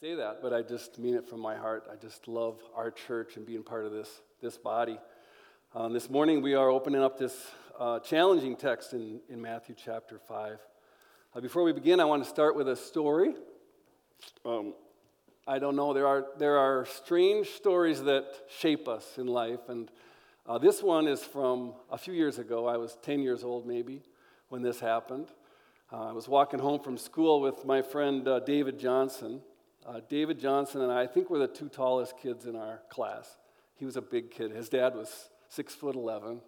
say that, but I just mean it from my heart. I just love our church and being part of this, this body. Um, this morning, we are opening up this uh, challenging text in, in Matthew chapter 5. Uh, before we begin, I want to start with a story. Um, I don't know, there are, there are strange stories that shape us in life, and uh, this one is from a few years ago. I was 10 years old, maybe, when this happened. Uh, I was walking home from school with my friend uh, David Johnson. Uh, David Johnson and I, I think we're the two tallest kids in our class. He was a big kid. His dad was six foot 11,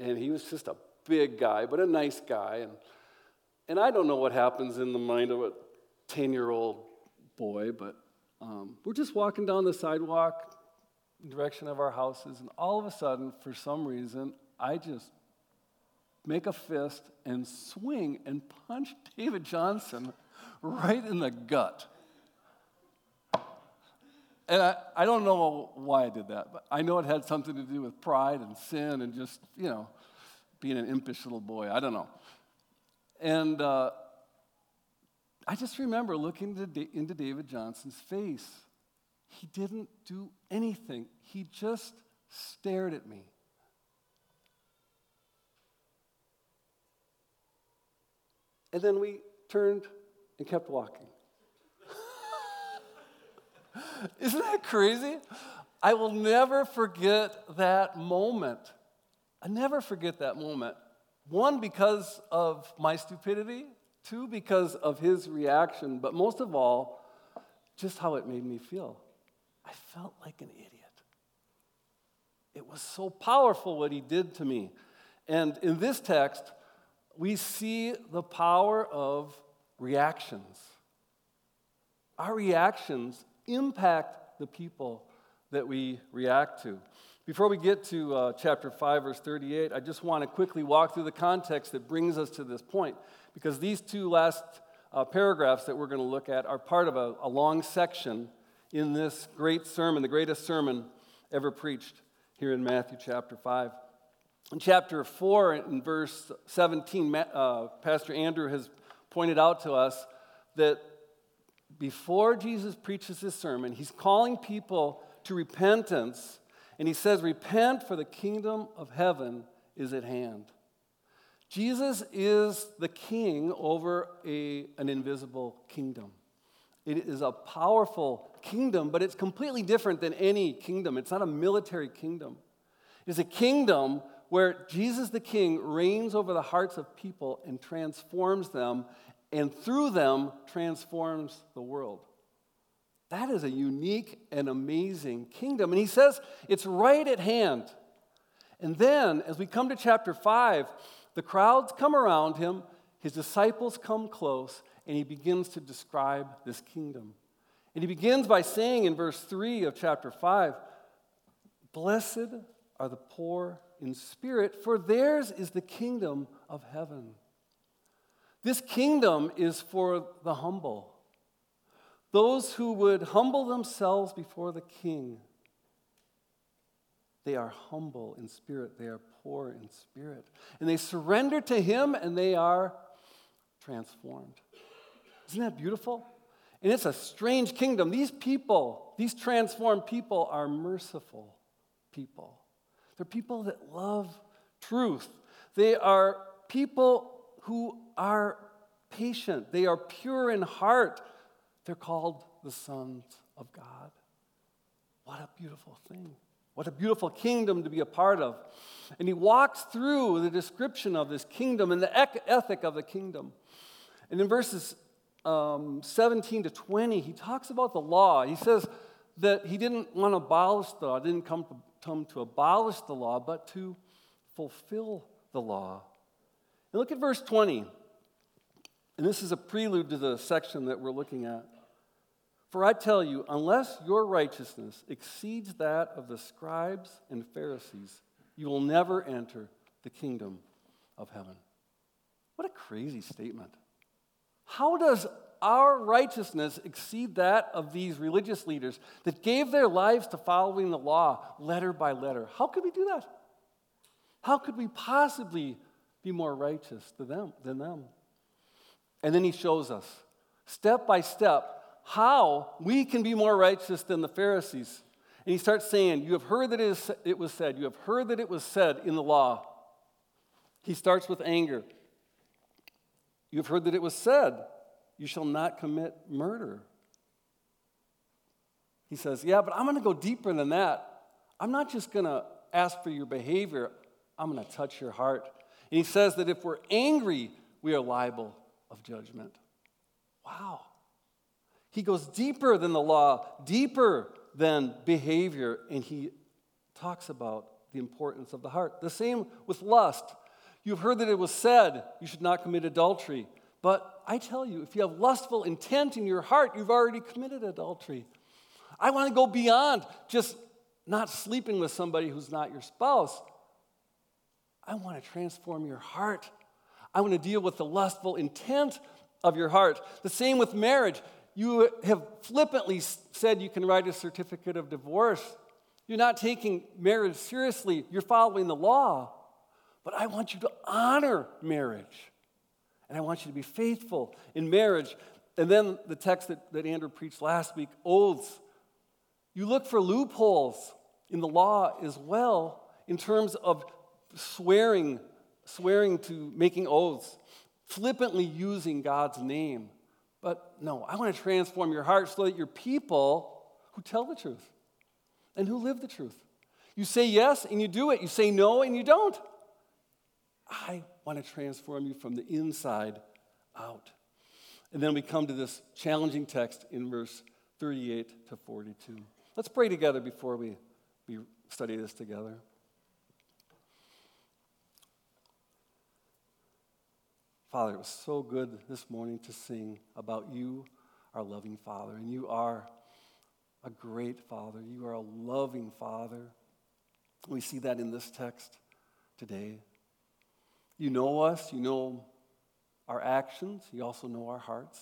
and he was just a big guy, but a nice guy. And, and I don't know what happens in the mind of a 10 year old boy, but um, we're just walking down the sidewalk in direction of our houses, and all of a sudden, for some reason, I just make a fist and swing and punch David Johnson right in the gut. And I, I don't know why I did that, but I know it had something to do with pride and sin and just, you know, being an impish little boy. I don't know. And uh, I just remember looking into David Johnson's face. He didn't do anything, he just stared at me. And then we turned and kept walking. Isn't that crazy? I will never forget that moment. I never forget that moment. One, because of my stupidity, two, because of his reaction, but most of all, just how it made me feel. I felt like an idiot. It was so powerful what he did to me. And in this text, we see the power of reactions. Our reactions impact the people that we react to. Before we get to uh, chapter 5, verse 38, I just want to quickly walk through the context that brings us to this point, because these two last uh, paragraphs that we're going to look at are part of a, a long section in this great sermon, the greatest sermon ever preached here in Matthew chapter 5. In chapter 4, in verse 17, uh, Pastor Andrew has pointed out to us that before Jesus preaches his sermon, he's calling people to repentance, and he says, Repent, for the kingdom of heaven is at hand. Jesus is the king over a, an invisible kingdom. It is a powerful kingdom, but it's completely different than any kingdom. It's not a military kingdom. It's a kingdom where Jesus the king reigns over the hearts of people and transforms them and through them transforms the world. That is a unique and amazing kingdom. And he says it's right at hand. And then, as we come to chapter 5, the crowds come around him, his disciples come close, and he begins to describe this kingdom. And he begins by saying in verse 3 of chapter 5 Blessed are the poor in spirit, for theirs is the kingdom of heaven. This kingdom is for the humble, those who would humble themselves before the king. They are humble in spirit, they are poor in spirit. And they surrender to him and they are transformed. Isn't that beautiful? And it's a strange kingdom. These people, these transformed people, are merciful people. They're people that love truth. They are people who are patient, they are pure in heart. They're called the sons of God. What a beautiful thing. What a beautiful kingdom to be a part of. And he walks through the description of this kingdom and the ethic of the kingdom. And in verses um, 17 to 20, he talks about the law. He says that he didn't want to abolish the law, didn't come to, come to abolish the law, but to fulfill the law. And look at verse 20. And this is a prelude to the section that we're looking at. For I tell you, unless your righteousness exceeds that of the scribes and Pharisees, you will never enter the kingdom of heaven. What a crazy statement. How does our righteousness exceed that of these religious leaders that gave their lives to following the law letter by letter? How could we do that? How could we possibly be more righteous than them, than them. And then he shows us, step by step, how we can be more righteous than the Pharisees. And he starts saying, You have heard that it was said, you have heard that it was said in the law. He starts with anger. You have heard that it was said, You shall not commit murder. He says, Yeah, but I'm going to go deeper than that. I'm not just going to ask for your behavior, I'm going to touch your heart. And he says that if we're angry, we are liable of judgment. Wow. He goes deeper than the law, deeper than behavior, and he talks about the importance of the heart. The same with lust. You've heard that it was said you should not commit adultery. But I tell you, if you have lustful intent in your heart, you've already committed adultery. I want to go beyond just not sleeping with somebody who's not your spouse. I want to transform your heart. I want to deal with the lustful intent of your heart. The same with marriage. You have flippantly said you can write a certificate of divorce. You're not taking marriage seriously, you're following the law. But I want you to honor marriage. And I want you to be faithful in marriage. And then the text that, that Andrew preached last week oaths. You look for loopholes in the law as well in terms of swearing, swearing to making oaths, flippantly using God's name. But no, I want to transform your heart so that you're people who tell the truth and who live the truth. You say yes and you do it. You say no and you don't. I want to transform you from the inside out. And then we come to this challenging text in verse 38 to 42. Let's pray together before we, we study this together. Father, it was so good this morning to sing about you, our loving Father. And you are a great Father. You are a loving Father. We see that in this text today. You know us, you know our actions, you also know our hearts.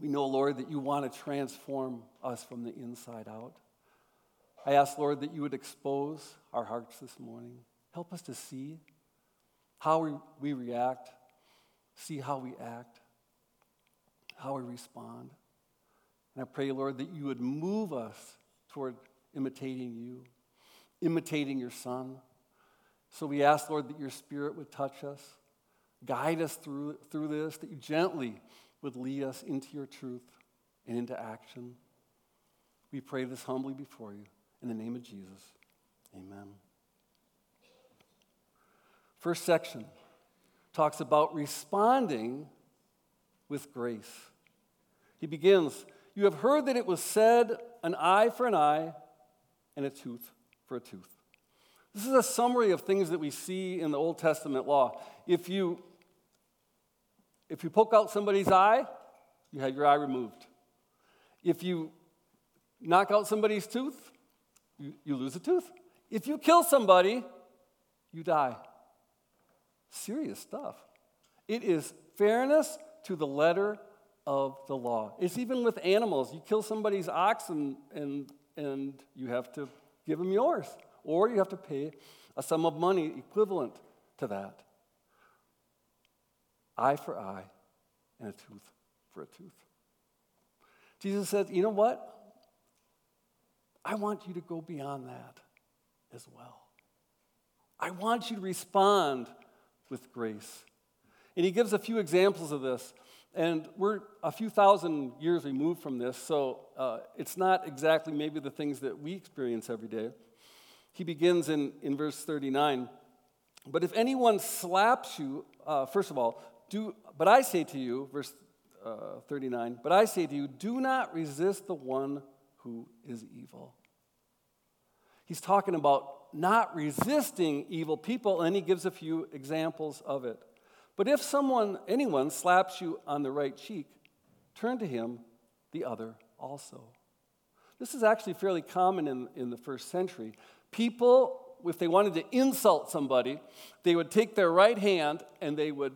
We know, Lord, that you want to transform us from the inside out. I ask, Lord, that you would expose our hearts this morning. Help us to see how we, react, see how we act, how we respond. And I pray, Lord, that you would move us toward imitating you, imitating your Son. So we ask, Lord, that your Spirit would touch us, guide us through, through this, that you gently would lead us into your truth and into action. We pray this humbly before you. In the name of Jesus, amen. First section talks about responding with grace. He begins, You have heard that it was said, an eye for an eye and a tooth for a tooth. This is a summary of things that we see in the Old Testament law. If you if you poke out somebody's eye, you have your eye removed. If you knock out somebody's tooth, you, you lose a tooth. If you kill somebody, you die. Serious stuff. It is fairness to the letter of the law. It's even with animals. You kill somebody's ox and, and, and you have to give them yours, or you have to pay a sum of money equivalent to that. Eye for eye and a tooth for a tooth. Jesus said, You know what? I want you to go beyond that as well. I want you to respond with grace. And he gives a few examples of this. And we're a few thousand years removed from this, so uh, it's not exactly maybe the things that we experience every day. He begins in, in verse 39 But if anyone slaps you, uh, first of all, do, but I say to you, verse uh, 39, but I say to you, do not resist the one who is evil. He's talking about not resisting evil people, and he gives a few examples of it. But if someone, anyone, slaps you on the right cheek, turn to him the other also. This is actually fairly common in, in the first century. People, if they wanted to insult somebody, they would take their right hand and they would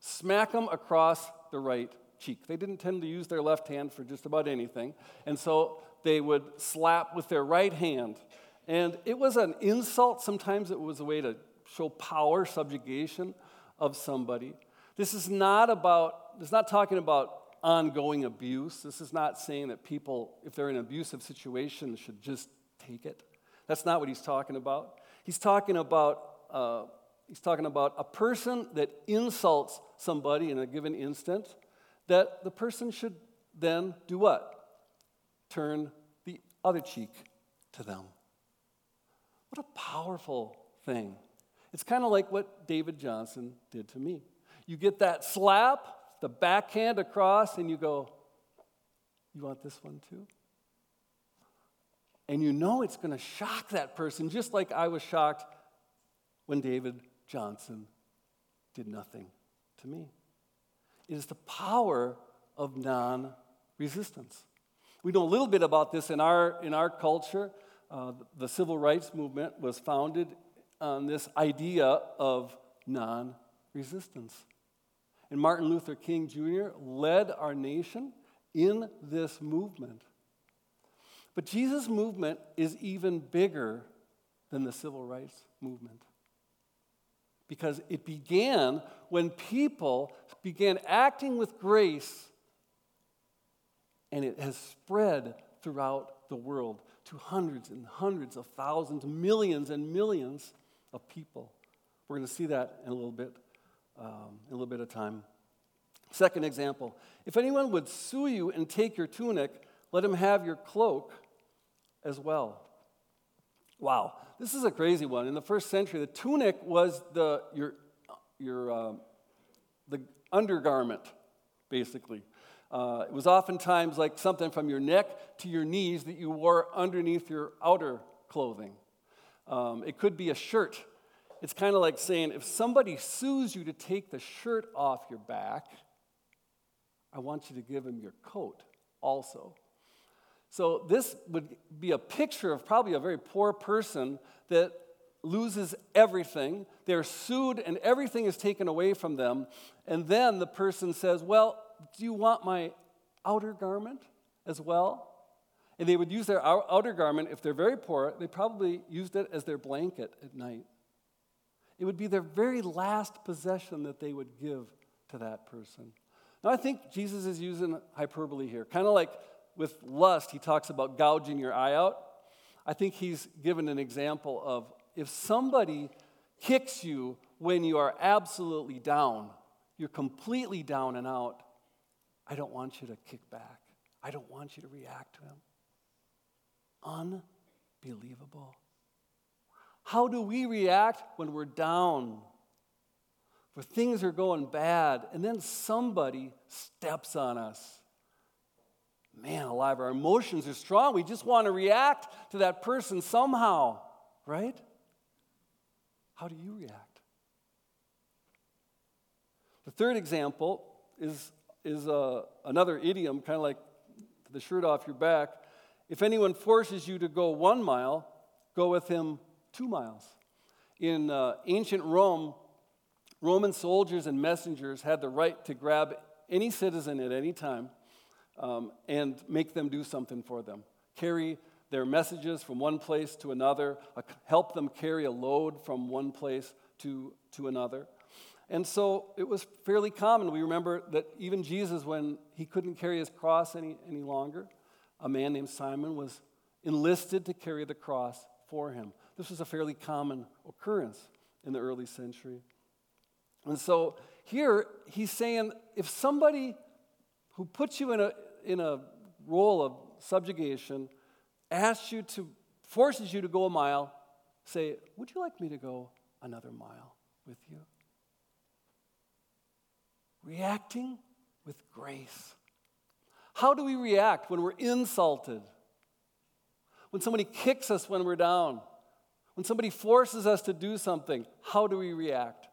smack them across the right cheek. They didn't tend to use their left hand for just about anything. And so they would slap with their right hand. And it was an insult. Sometimes it was a way to show power, subjugation of somebody. This is not about, it's not talking about ongoing abuse. This is not saying that people, if they're in an abusive situation, should just take it. That's not what he's talking about. He's talking about, uh, he's talking about a person that insults somebody in a given instant, that the person should then do what? Turn the other cheek to them. What a powerful thing. It's kind of like what David Johnson did to me. You get that slap, the backhand across, and you go, You want this one too? And you know it's going to shock that person, just like I was shocked when David Johnson did nothing to me. It is the power of non resistance. We know a little bit about this in our, in our culture. Uh, the civil rights movement was founded on this idea of non resistance. And Martin Luther King Jr. led our nation in this movement. But Jesus' movement is even bigger than the civil rights movement. Because it began when people began acting with grace, and it has spread throughout the world to hundreds and hundreds of thousands, millions and millions of people. We're going to see that in a little bit, um, in a little bit of time. Second example if anyone would sue you and take your tunic, let him have your cloak as well. Wow, this is a crazy one. In the first century, the tunic was the, your, your, uh, the undergarment, basically. Uh, it was oftentimes like something from your neck to your knees that you wore underneath your outer clothing. Um, it could be a shirt. It's kind of like saying if somebody sues you to take the shirt off your back, I want you to give him your coat also. So, this would be a picture of probably a very poor person that loses everything. They're sued and everything is taken away from them. And then the person says, Well, do you want my outer garment as well? And they would use their outer garment, if they're very poor, they probably used it as their blanket at night. It would be their very last possession that they would give to that person. Now, I think Jesus is using hyperbole here, kind of like with lust, he talks about gouging your eye out. I think he's given an example of if somebody kicks you when you are absolutely down, you're completely down and out, I don't want you to kick back. I don't want you to react to him. Unbelievable. How do we react when we're down? when things are going bad, and then somebody steps on us man alive, our emotions are strong. We just want to react to that person somehow, right? How do you react? The third example is, is uh, another idiom, kind of like the shirt off your back. If anyone forces you to go one mile, go with him two miles. In uh, ancient Rome, Roman soldiers and messengers had the right to grab any citizen at any time um, and make them do something for them. Carry their messages from one place to another, help them carry a load from one place to, to another. And so it was fairly common. We remember that even Jesus, when he couldn't carry his cross any, any longer, a man named Simon was enlisted to carry the cross for him. This was a fairly common occurrence in the early century. And so here he's saying if somebody who puts you in a, in a role of subjugation, asks you to, forces you to go a mile, say, Would you like me to go another mile with you? Reacting with grace. How do we react when we're insulted? When somebody kicks us when we're down? When somebody forces us to do something, how do we react?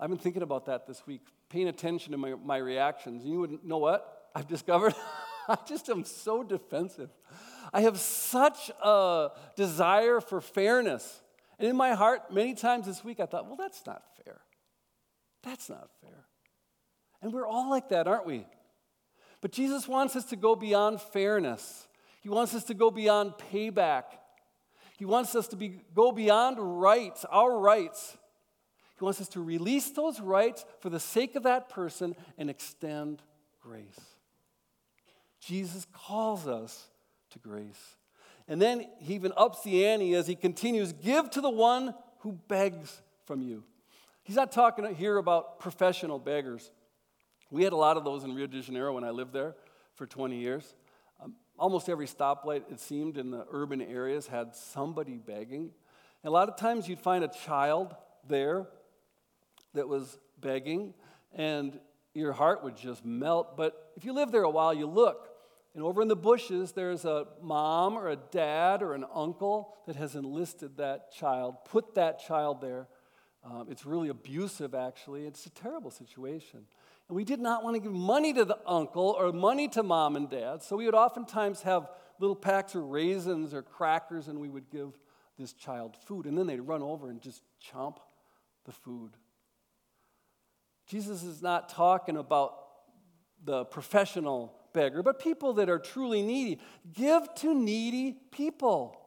I've been thinking about that this week, paying attention to my, my reactions. You wouldn't know what? I've discovered I just am so defensive. I have such a desire for fairness. And in my heart, many times this week, I thought, well, that's not fair. That's not fair. And we're all like that, aren't we? But Jesus wants us to go beyond fairness. He wants us to go beyond payback. He wants us to be, go beyond rights, our rights. He wants us to release those rights for the sake of that person and extend grace. Jesus calls us to grace. And then he even ups the ante as he continues give to the one who begs from you. He's not talking here about professional beggars. We had a lot of those in Rio de Janeiro when I lived there for 20 years. Um, almost every stoplight, it seemed, in the urban areas had somebody begging. And a lot of times you'd find a child there that was begging, and your heart would just melt. But if you live there a while, you look, and over in the bushes, there's a mom or a dad or an uncle that has enlisted that child, put that child there. Um, it's really abusive, actually. It's a terrible situation. And we did not want to give money to the uncle or money to mom and dad, so we would oftentimes have little packs of raisins or crackers, and we would give this child food. And then they'd run over and just chomp the food. Jesus is not talking about the professional beggar, but people that are truly needy. Give to needy people.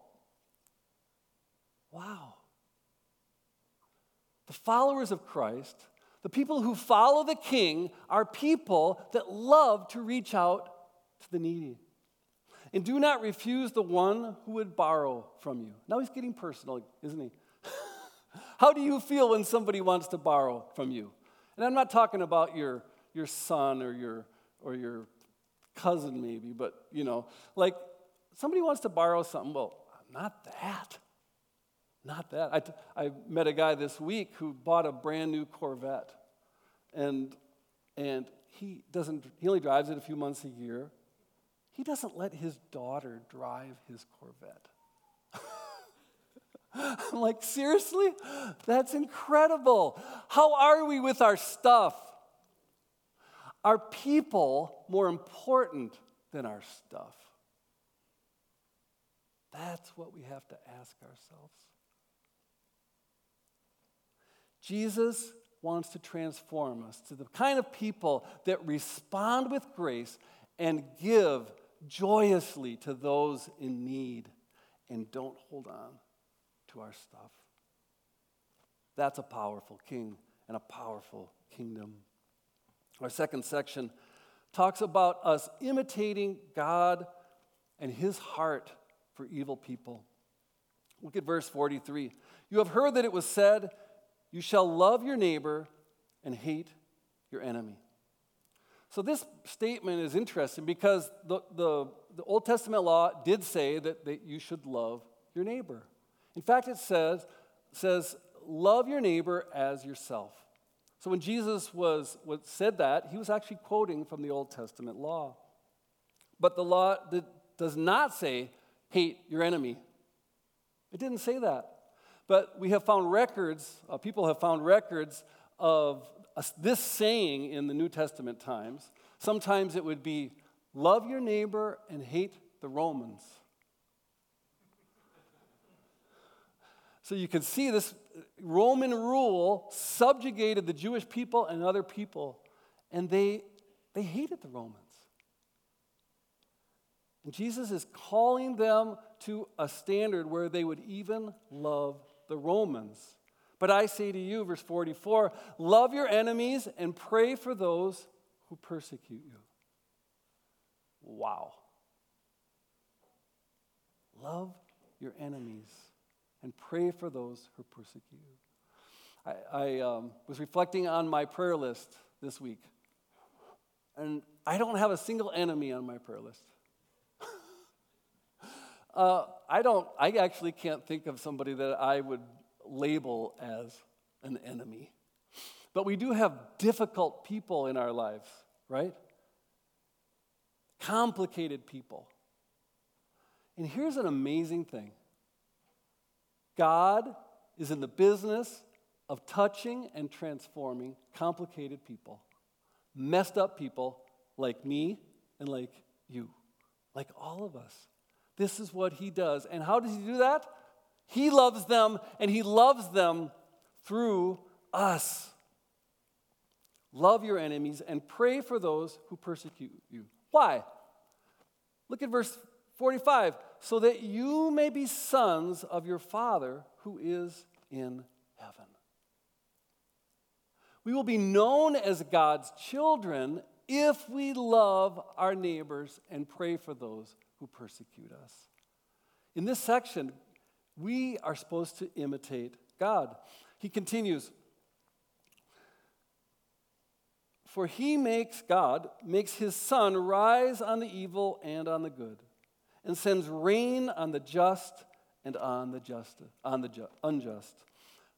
Wow. The followers of Christ, the people who follow the king, are people that love to reach out to the needy. And do not refuse the one who would borrow from you. Now he's getting personal, isn't he? How do you feel when somebody wants to borrow from you? And I'm not talking about your, your son or your, or your cousin, maybe, but you know, like somebody wants to borrow something. Well, not that. Not that. I, I met a guy this week who bought a brand new Corvette. And, and he doesn't, he only drives it a few months a year. He doesn't let his daughter drive his Corvette. I'm like, seriously? That's incredible. How are we with our stuff? Are people more important than our stuff? That's what we have to ask ourselves. Jesus wants to transform us to the kind of people that respond with grace and give joyously to those in need and don't hold on to our stuff. That's a powerful king and a powerful kingdom. Our second section talks about us imitating God and his heart for evil people. Look at verse 43. You have heard that it was said, You shall love your neighbor and hate your enemy. So, this statement is interesting because the, the, the Old Testament law did say that, that you should love your neighbor. In fact, it says, says, Love your neighbor as yourself. So when Jesus was, was, said that, he was actually quoting from the Old Testament law. But the law did, does not say, hate your enemy. It didn't say that. But we have found records, uh, people have found records of uh, this saying in the New Testament times. Sometimes it would be, love your neighbor and hate the Romans. So you can see this Roman rule subjugated the Jewish people and other people, and they, they hated the Romans. And Jesus is calling them to a standard where they would even love the Romans. But I say to you, verse 44, love your enemies and pray for those who persecute you. Wow. Love your enemies and pray for those who persecute you. I, I um, was reflecting on my prayer list this week, and I don't have a single enemy on my prayer list. uh, I don't, I actually can't think of somebody that I would label as an enemy. But we do have difficult people in our lives, right? Complicated people. And here's an amazing thing God is in the business of touching and transforming complicated people, messed up people like me and like you, like all of us. This is what he does. And how does he do that? He loves them and he loves them through us. Love your enemies and pray for those who persecute you. Why? Look at verse 45 so that you may be sons of your Father who is in heaven. We will be known as God's children if we love our neighbors and pray for those who persecute us. In this section, we are supposed to imitate God. He continues, For he makes, God, makes his sun rise on the evil and on the good, and sends rain on the just and on the just, on the ju- unjust.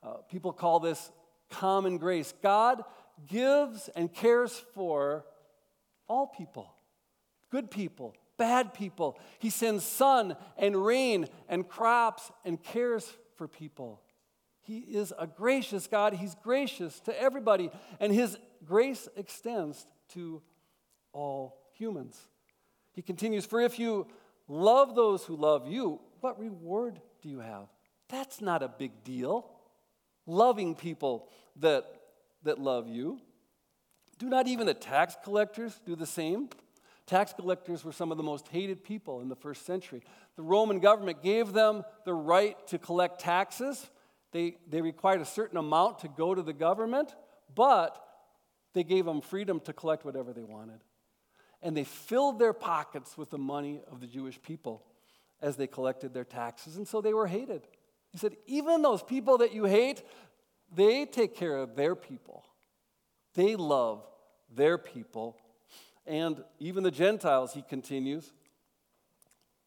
Uh, people call this common grace. God gives and cares for all people, good people, bad people. He sends sun and rain and crops and cares for people. He is a gracious God. He's gracious to everybody, and His grace extends to all humans. He continues, For if you love those who love you, what reward do you have? That's not a big deal. Loving people that, that love you. Do not even the tax collectors do the same? Tax collectors were some of the most hated people in the first century. The Roman government gave them the right to collect taxes. They, they required a certain amount to go to the government, but they gave them freedom to collect whatever they wanted. And they filled their pockets with the money of the Jewish people as they collected their taxes, and so they were hated. He said, even those people that you hate, they take care of their people. They love their people. And even the Gentiles, he continues,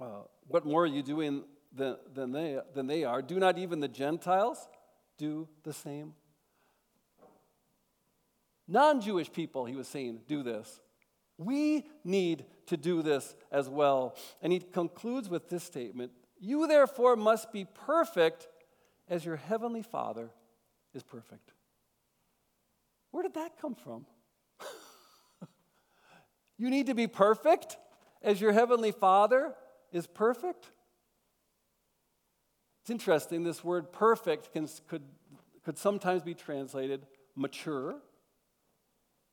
uh, what more are you doing than, than, they, than they are? Do not even the Gentiles do the same? Non Jewish people, he was saying, do this. We need to do this as well. And he concludes with this statement You therefore must be perfect as your heavenly Father is perfect. Where did that come from? You need to be perfect as your heavenly Father is perfect? It's interesting, this word perfect can, could, could sometimes be translated mature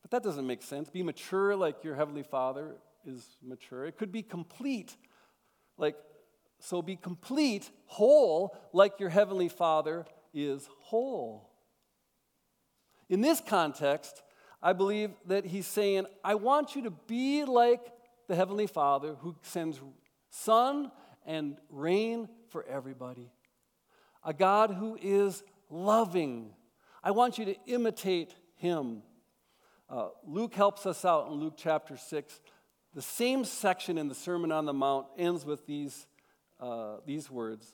but that doesn't make sense. Be mature like your Heavenly Father is mature. It could be complete, like, so be complete, whole, like your Heavenly Father is whole. In this context, I believe that he's saying, I want you to be like the Heavenly Father who sends sun and rain for everybody. A God who is loving. I want you to imitate him. Uh, Luke helps us out in Luke chapter 6. The same section in the Sermon on the Mount ends with these, uh, these words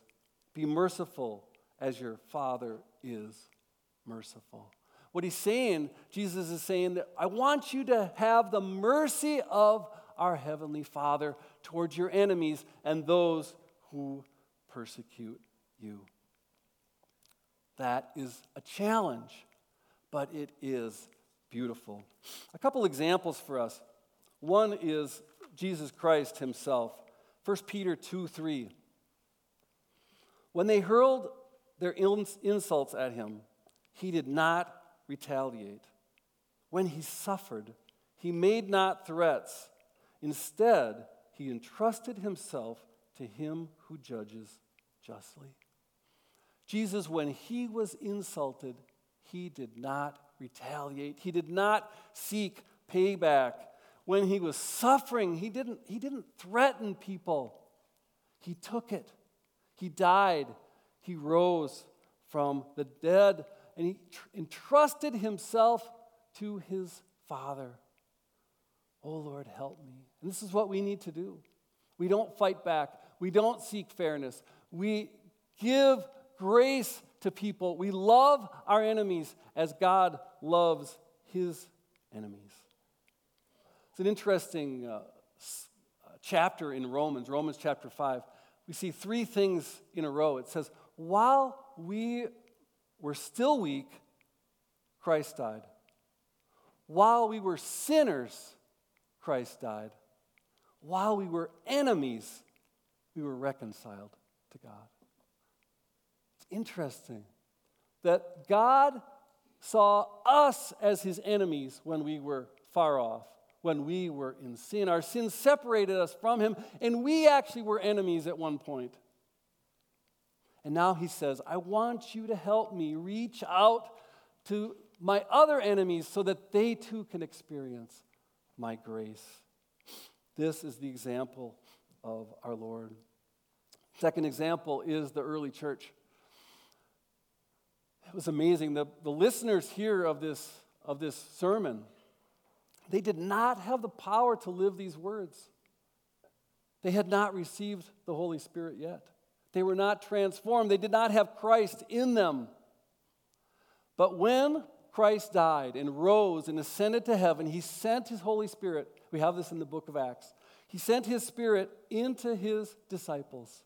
Be merciful as your Father is merciful. What he's saying, Jesus is saying that I want you to have the mercy of our Heavenly Father towards your enemies and those who persecute you. That is a challenge, but it is beautiful. A couple examples for us. One is Jesus Christ himself. 1 Peter 2 3. When they hurled their insults at him, he did not retaliate. When he suffered, he made not threats. Instead, he entrusted himself to him who judges justly. Jesus, when he was insulted, he did not retaliate. He did not seek payback. When he was suffering, he didn't, he didn't threaten people. He took it. He died. He rose from the dead and he tr- entrusted himself to his Father. Oh Lord, help me. And this is what we need to do. We don't fight back, we don't seek fairness. We give grace to people. We love our enemies as God loves his enemies. It's an interesting uh, uh, chapter in Romans, Romans chapter 5. We see three things in a row. It says, While we were still weak, Christ died. While we were sinners, Christ died. While we were enemies, we were reconciled to God. It's interesting that God saw us as his enemies when we were far off, when we were in sin. Our sin separated us from him, and we actually were enemies at one point. And now he says, I want you to help me reach out to my other enemies so that they too can experience my grace. This is the example of our Lord. Second example is the early church. It was amazing. The, the listeners here of this, of this sermon, they did not have the power to live these words. They had not received the Holy Spirit yet. They were not transformed. They did not have Christ in them. But when Christ died and rose and ascended to heaven, he sent his Holy Spirit. We have this in the book of Acts. He sent his Spirit into his disciples,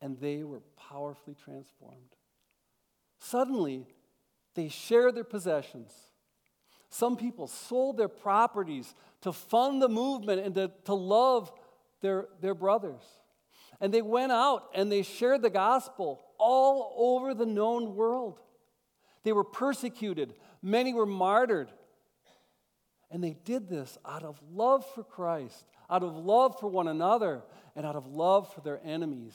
and they were powerfully transformed. Suddenly, they shared their possessions. Some people sold their properties to fund the movement and to, to love their, their brothers. And they went out and they shared the gospel all over the known world. They were persecuted, many were martyred. And they did this out of love for Christ, out of love for one another, and out of love for their enemies.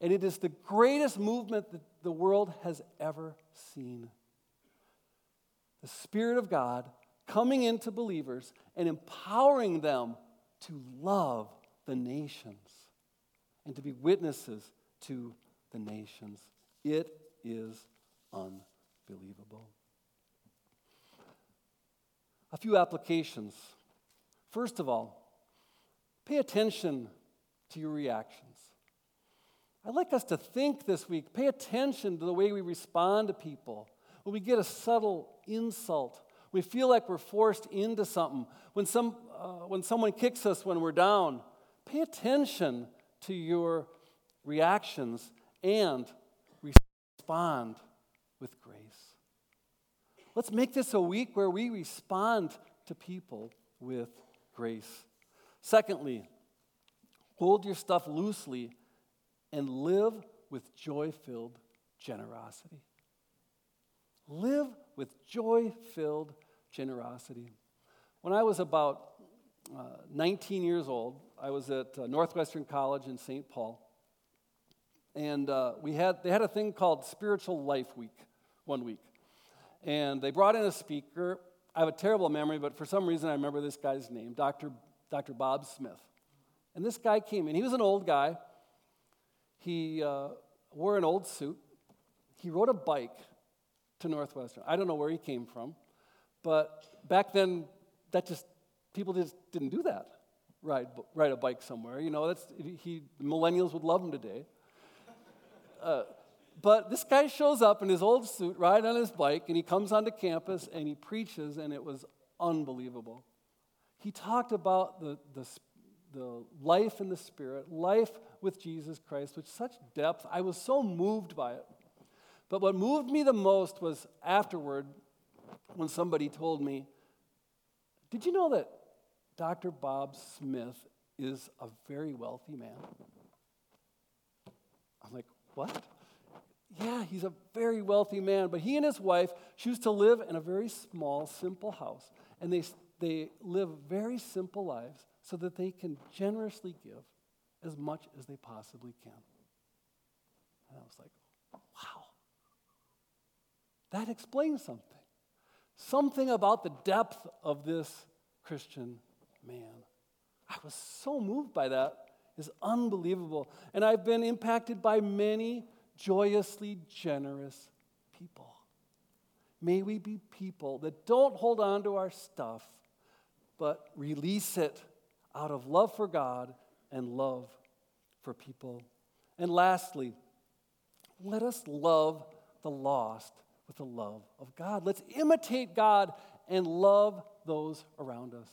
And it is the greatest movement that the world has ever seen. The Spirit of God coming into believers and empowering them to love the nations and to be witnesses to the nations. It is unbelievable. A few applications. First of all, pay attention to your reactions. I'd like us to think this week, pay attention to the way we respond to people. When we get a subtle insult, we feel like we're forced into something. When, some, uh, when someone kicks us when we're down, pay attention to your reactions and respond with grace. Let's make this a week where we respond to people with grace. Secondly, hold your stuff loosely and live with joy filled generosity. Live with joy filled generosity. When I was about uh, 19 years old, I was at uh, Northwestern College in St. Paul. And uh, we had, they had a thing called Spiritual Life Week, one week. And they brought in a speaker. I have a terrible memory, but for some reason I remember this guy's name, Dr. Dr. Bob Smith. And this guy came in. He was an old guy. He uh, wore an old suit. He rode a bike to Northwestern. I don't know where he came from, but back then, that just, people just didn't do that ride, ride a bike somewhere. You know, that's, he, millennials would love him today. Uh, but this guy shows up in his old suit, ride on his bike, and he comes onto campus and he preaches, and it was unbelievable. He talked about the, the, the life in the Spirit, life with Jesus Christ, with such depth. I was so moved by it. But what moved me the most was afterward when somebody told me, Did you know that Dr. Bob Smith is a very wealthy man. I'm like, what? Yeah, he's a very wealthy man, but he and his wife choose to live in a very small, simple house. And they, they live very simple lives so that they can generously give as much as they possibly can. And I was like, wow. That explains something. Something about the depth of this Christian man. I was so moved by that. It's unbelievable. And I've been impacted by many joyously generous people. May we be people that don't hold on to our stuff, but release it out of love for God and love for people. And lastly, let us love the lost with the love of God. Let's imitate God and love those around us.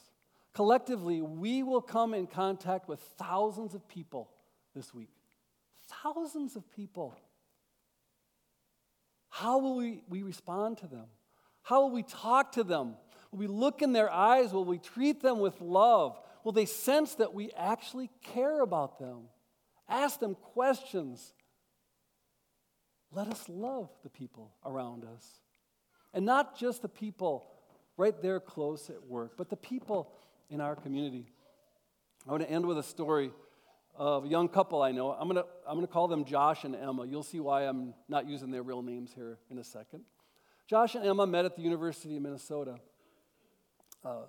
Collectively, we will come in contact with thousands of people this week. Thousands of people. How will we, we respond to them? How will we talk to them? Will we look in their eyes? Will we treat them with love? Will they sense that we actually care about them? Ask them questions. Let us love the people around us. And not just the people right there close at work, but the people in our community. I want to end with a story of a young couple I know. I'm going to, I'm going to call them Josh and Emma. You'll see why I'm not using their real names here in a second. Josh and Emma met at the University of Minnesota. Uh,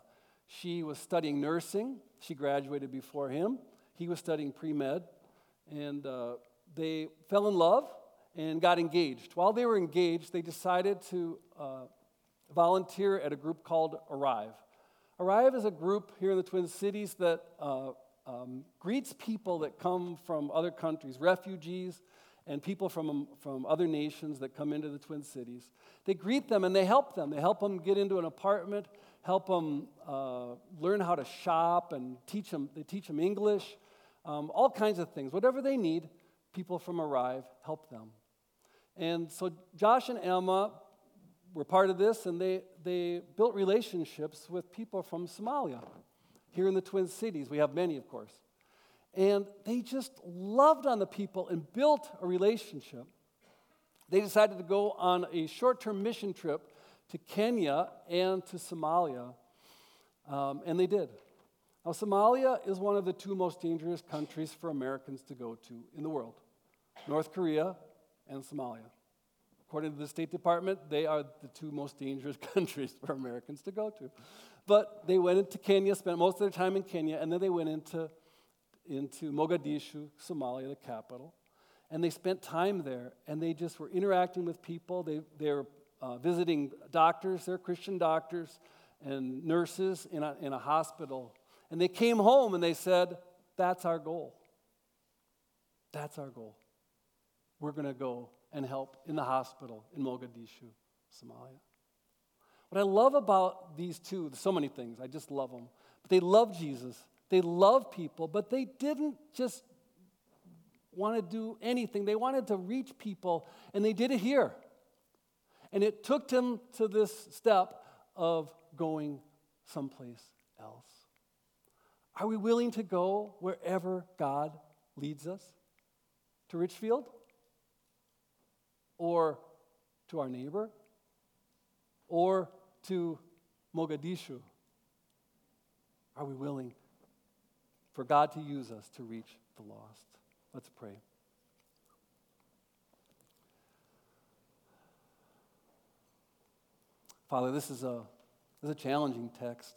She was studying nursing. She graduated before him. He was studying pre med. And uh, they fell in love and got engaged. While they were engaged, they decided to uh, volunteer at a group called Arrive. Arrive is a group here in the Twin Cities that uh, um, greets people that come from other countries, refugees, and people from, from other nations that come into the Twin Cities. They greet them and they help them. They help them get into an apartment, help them uh, learn how to shop, and teach them, they teach them English, um, all kinds of things. Whatever they need, people from Arrive help them. And so Josh and Emma were part of this, and they, they built relationships with people from Somalia. Here in the Twin Cities, we have many, of course. And they just loved on the people and built a relationship. They decided to go on a short term mission trip to Kenya and to Somalia, um, and they did. Now, Somalia is one of the two most dangerous countries for Americans to go to in the world North Korea and Somalia. According to the State Department, they are the two most dangerous countries for Americans to go to. But they went into Kenya, spent most of their time in Kenya, and then they went into, into Mogadishu, Somalia, the capital. And they spent time there, and they just were interacting with people. They, they were uh, visiting doctors, they're Christian doctors, and nurses in a, in a hospital. And they came home and they said, That's our goal. That's our goal. We're going to go and help in the hospital in Mogadishu, Somalia. What I love about these two, so many things, I just love them. But they love Jesus, they love people, but they didn't just want to do anything. They wanted to reach people, and they did it here. And it took them to this step of going someplace else. Are we willing to go wherever God leads us? To Richfield? Or to our neighbor? Or to Mogadishu? Are we willing for God to use us to reach the lost? Let's pray. Father, this is a, this is a challenging text.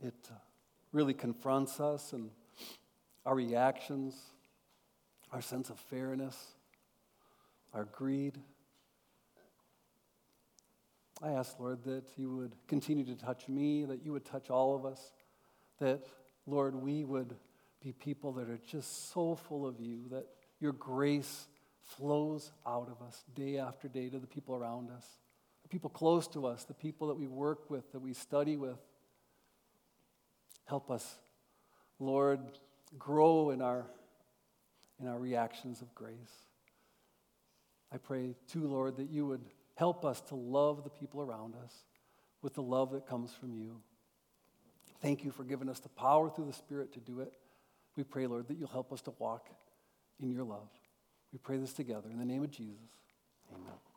It really confronts us and our reactions, our sense of fairness, our greed. I ask, Lord, that you would continue to touch me, that you would touch all of us, that, Lord, we would be people that are just so full of you, that your grace flows out of us day after day to the people around us, the people close to us, the people that we work with, that we study with. Help us, Lord, grow in our, in our reactions of grace. I pray, too, Lord, that you would help us to love the people around us with the love that comes from you. Thank you for giving us the power through the Spirit to do it. We pray, Lord, that you'll help us to walk in your love. We pray this together in the name of Jesus. Amen.